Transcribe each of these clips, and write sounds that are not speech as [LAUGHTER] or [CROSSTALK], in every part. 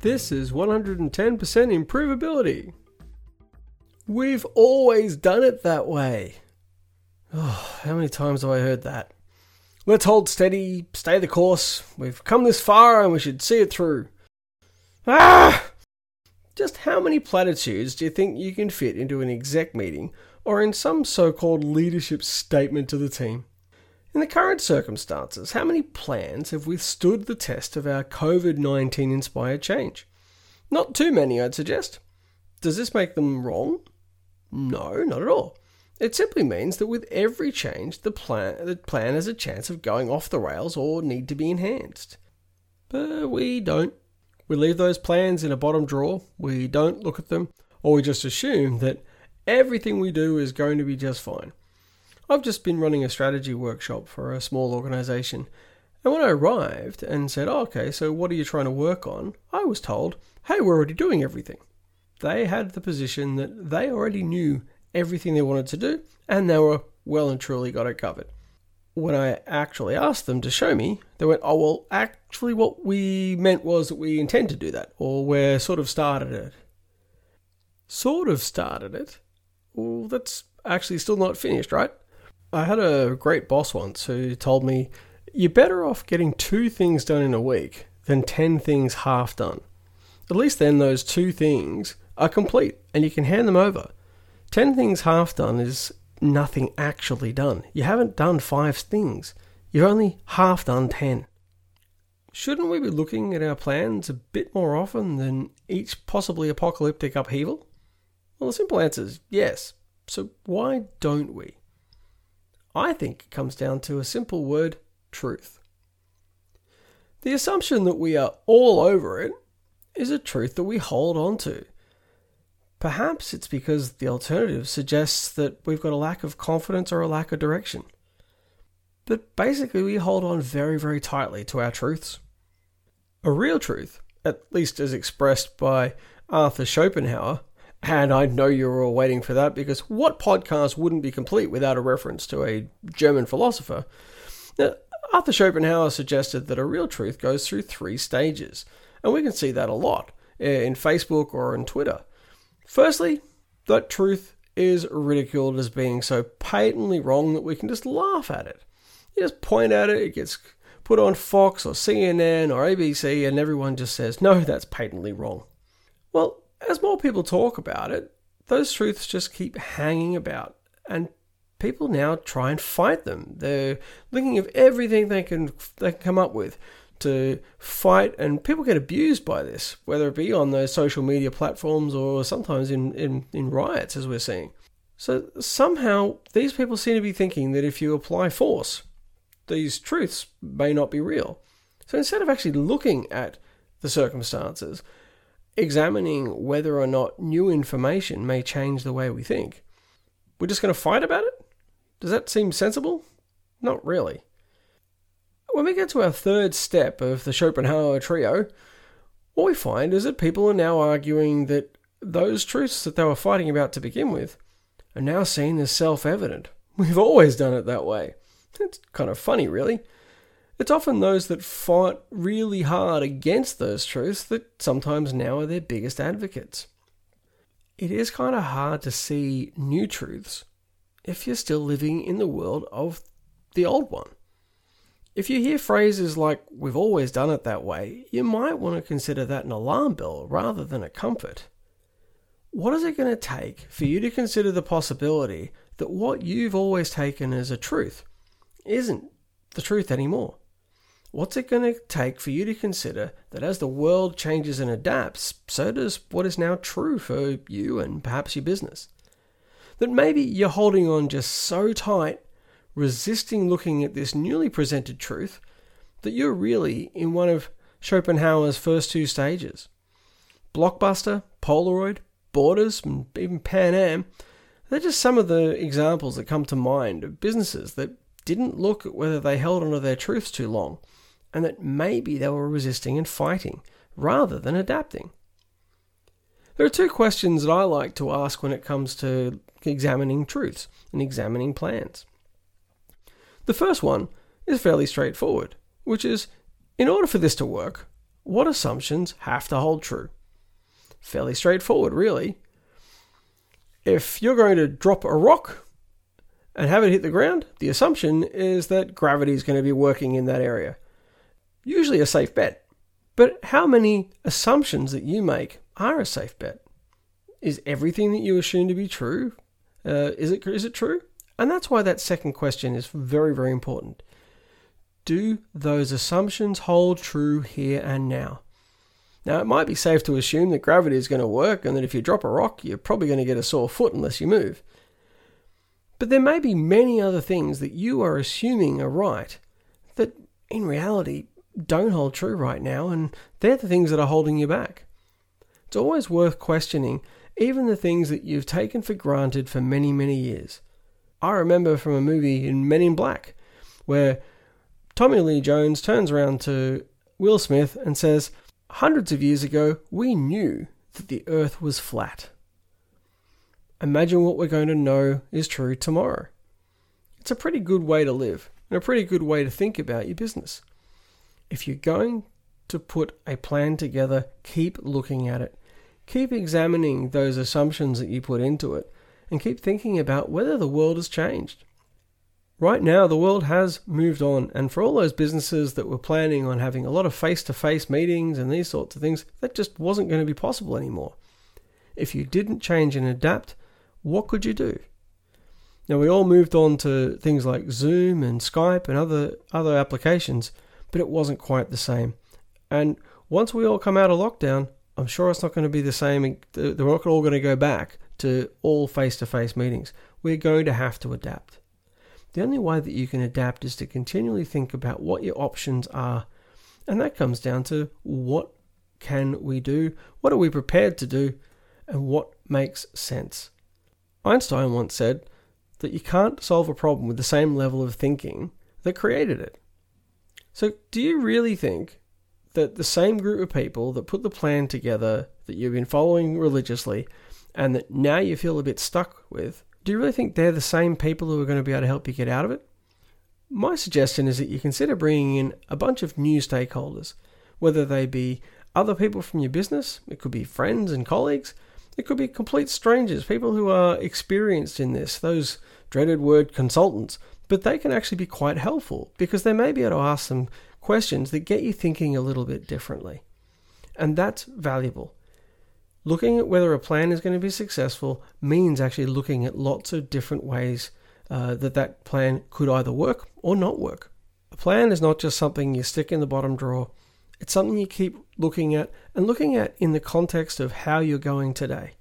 This is 110% improvability. We've always done it that way. Oh, how many times have I heard that? Let's hold steady, stay the course. We've come this far and we should see it through. Ah! Just how many platitudes do you think you can fit into an exec meeting or in some so called leadership statement to the team? In the current circumstances, how many plans have withstood the test of our COVID 19 inspired change? Not too many, I'd suggest. Does this make them wrong? No, not at all. It simply means that with every change, the plan, the plan has a chance of going off the rails or need to be enhanced. But we don't. We leave those plans in a bottom drawer, we don't look at them, or we just assume that everything we do is going to be just fine. I've just been running a strategy workshop for a small organization, and when I arrived and said, oh, okay, so what are you trying to work on? I was told, hey, we're already doing everything. They had the position that they already knew everything they wanted to do, and they were well and truly got it covered when I actually asked them to show me, they went, oh, well, actually, what we meant was that we intend to do that, or we're sort of started it. Sort of started it? Well, that's actually still not finished, right? I had a great boss once who told me, you're better off getting two things done in a week than 10 things half done. At least then those two things are complete and you can hand them over. 10 things half done is nothing actually done. You haven't done five things. You've only half done ten. Shouldn't we be looking at our plans a bit more often than each possibly apocalyptic upheaval? Well, the simple answer is yes. So why don't we? I think it comes down to a simple word truth. The assumption that we are all over it is a truth that we hold on to. Perhaps it's because the alternative suggests that we've got a lack of confidence or a lack of direction. But basically, we hold on very, very tightly to our truths. A real truth, at least as expressed by Arthur Schopenhauer, and I know you're all waiting for that because what podcast wouldn't be complete without a reference to a German philosopher? Now, Arthur Schopenhauer suggested that a real truth goes through three stages, and we can see that a lot eh, in Facebook or in Twitter. Firstly, that truth is ridiculed as being so patently wrong that we can just laugh at it. You just point at it, it gets put on Fox or CNN or ABC, and everyone just says, no, that's patently wrong. Well, as more people talk about it, those truths just keep hanging about, and people now try and fight them. They're thinking of everything they can they can come up with to fight, and people get abused by this, whether it be on those social media platforms or sometimes in, in, in riots, as we're seeing. So somehow these people seem to be thinking that if you apply force, these truths may not be real. So instead of actually looking at the circumstances, examining whether or not new information may change the way we think, we're just going to fight about it? Does that seem sensible? Not really. When we get to our third step of the Schopenhauer trio, what we find is that people are now arguing that those truths that they were fighting about to begin with are now seen as self evident. [LAUGHS] We've always done it that way. It's kind of funny, really. It's often those that fought really hard against those truths that sometimes now are their biggest advocates. It is kind of hard to see new truths if you're still living in the world of the old one. If you hear phrases like, we've always done it that way, you might want to consider that an alarm bell rather than a comfort. What is it going to take for you to consider the possibility that what you've always taken as a truth isn't the truth anymore? What's it going to take for you to consider that as the world changes and adapts, so does what is now true for you and perhaps your business? That maybe you're holding on just so tight resisting looking at this newly presented truth that you're really in one of Schopenhauer's first two stages. Blockbuster, Polaroid, Borders, and even Pan Am, they're just some of the examples that come to mind of businesses that didn't look at whether they held onto their truths too long, and that maybe they were resisting and fighting rather than adapting. There are two questions that I like to ask when it comes to examining truths and examining plans. The first one is fairly straightforward, which is in order for this to work, what assumptions have to hold true? Fairly straightforward, really. If you're going to drop a rock and have it hit the ground, the assumption is that gravity is going to be working in that area. Usually a safe bet. But how many assumptions that you make are a safe bet? Is everything that you assume to be true? Uh, is it is it true? And that's why that second question is very very important. Do those assumptions hold true here and now? Now, it might be safe to assume that gravity is going to work and that if you drop a rock, you're probably going to get a sore foot unless you move. But there may be many other things that you are assuming are right that in reality don't hold true right now, and they're the things that are holding you back. It's always worth questioning even the things that you've taken for granted for many, many years. I remember from a movie in Men in Black where Tommy Lee Jones turns around to Will Smith and says, Hundreds of years ago, we knew that the earth was flat. Imagine what we're going to know is true tomorrow. It's a pretty good way to live and a pretty good way to think about your business. If you're going to put a plan together, keep looking at it. Keep examining those assumptions that you put into it and keep thinking about whether the world has changed. Right now, the world has moved on, and for all those businesses that were planning on having a lot of face to face meetings and these sorts of things, that just wasn't going to be possible anymore. If you didn't change and adapt, what could you do? Now we all moved on to things like Zoom and Skype and other other applications, but it wasn't quite the same. And once we all come out of lockdown, I'm sure it's not going to be the same. They're not all going to go back to all face-to-face meetings. We're going to have to adapt. The only way that you can adapt is to continually think about what your options are. And that comes down to what can we do? What are we prepared to do? And what makes sense? Einstein once said that you can't solve a problem with the same level of thinking that created it. So, do you really think that the same group of people that put the plan together that you've been following religiously and that now you feel a bit stuck with, do you really think they're the same people who are going to be able to help you get out of it? My suggestion is that you consider bringing in a bunch of new stakeholders, whether they be other people from your business, it could be friends and colleagues, it could be complete strangers, people who are experienced in this, those dreaded word consultants, but they can actually be quite helpful because they may be able to ask some questions that get you thinking a little bit differently. And that's valuable. Looking at whether a plan is going to be successful means actually looking at lots of different ways uh, that that plan could either work or not work. A plan is not just something you stick in the bottom drawer it's something you keep looking at and looking at in the context of how you're going today.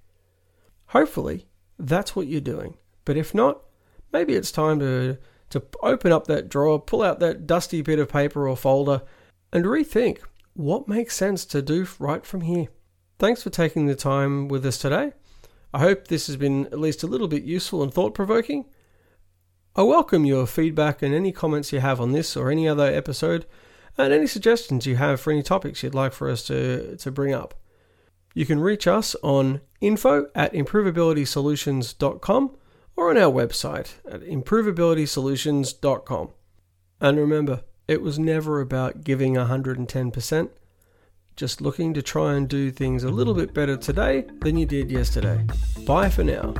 Hopefully, that's what you're doing. But if not, maybe it's time to, to open up that drawer, pull out that dusty bit of paper or folder, and rethink what makes sense to do right from here. Thanks for taking the time with us today. I hope this has been at least a little bit useful and thought provoking. I welcome your feedback and any comments you have on this or any other episode and any suggestions you have for any topics you'd like for us to, to bring up. You can reach us on info at improvabilitysolutions.com or on our website at improvabilitysolutions.com. And remember, it was never about giving 110%, just looking to try and do things a little bit better today than you did yesterday. Bye for now.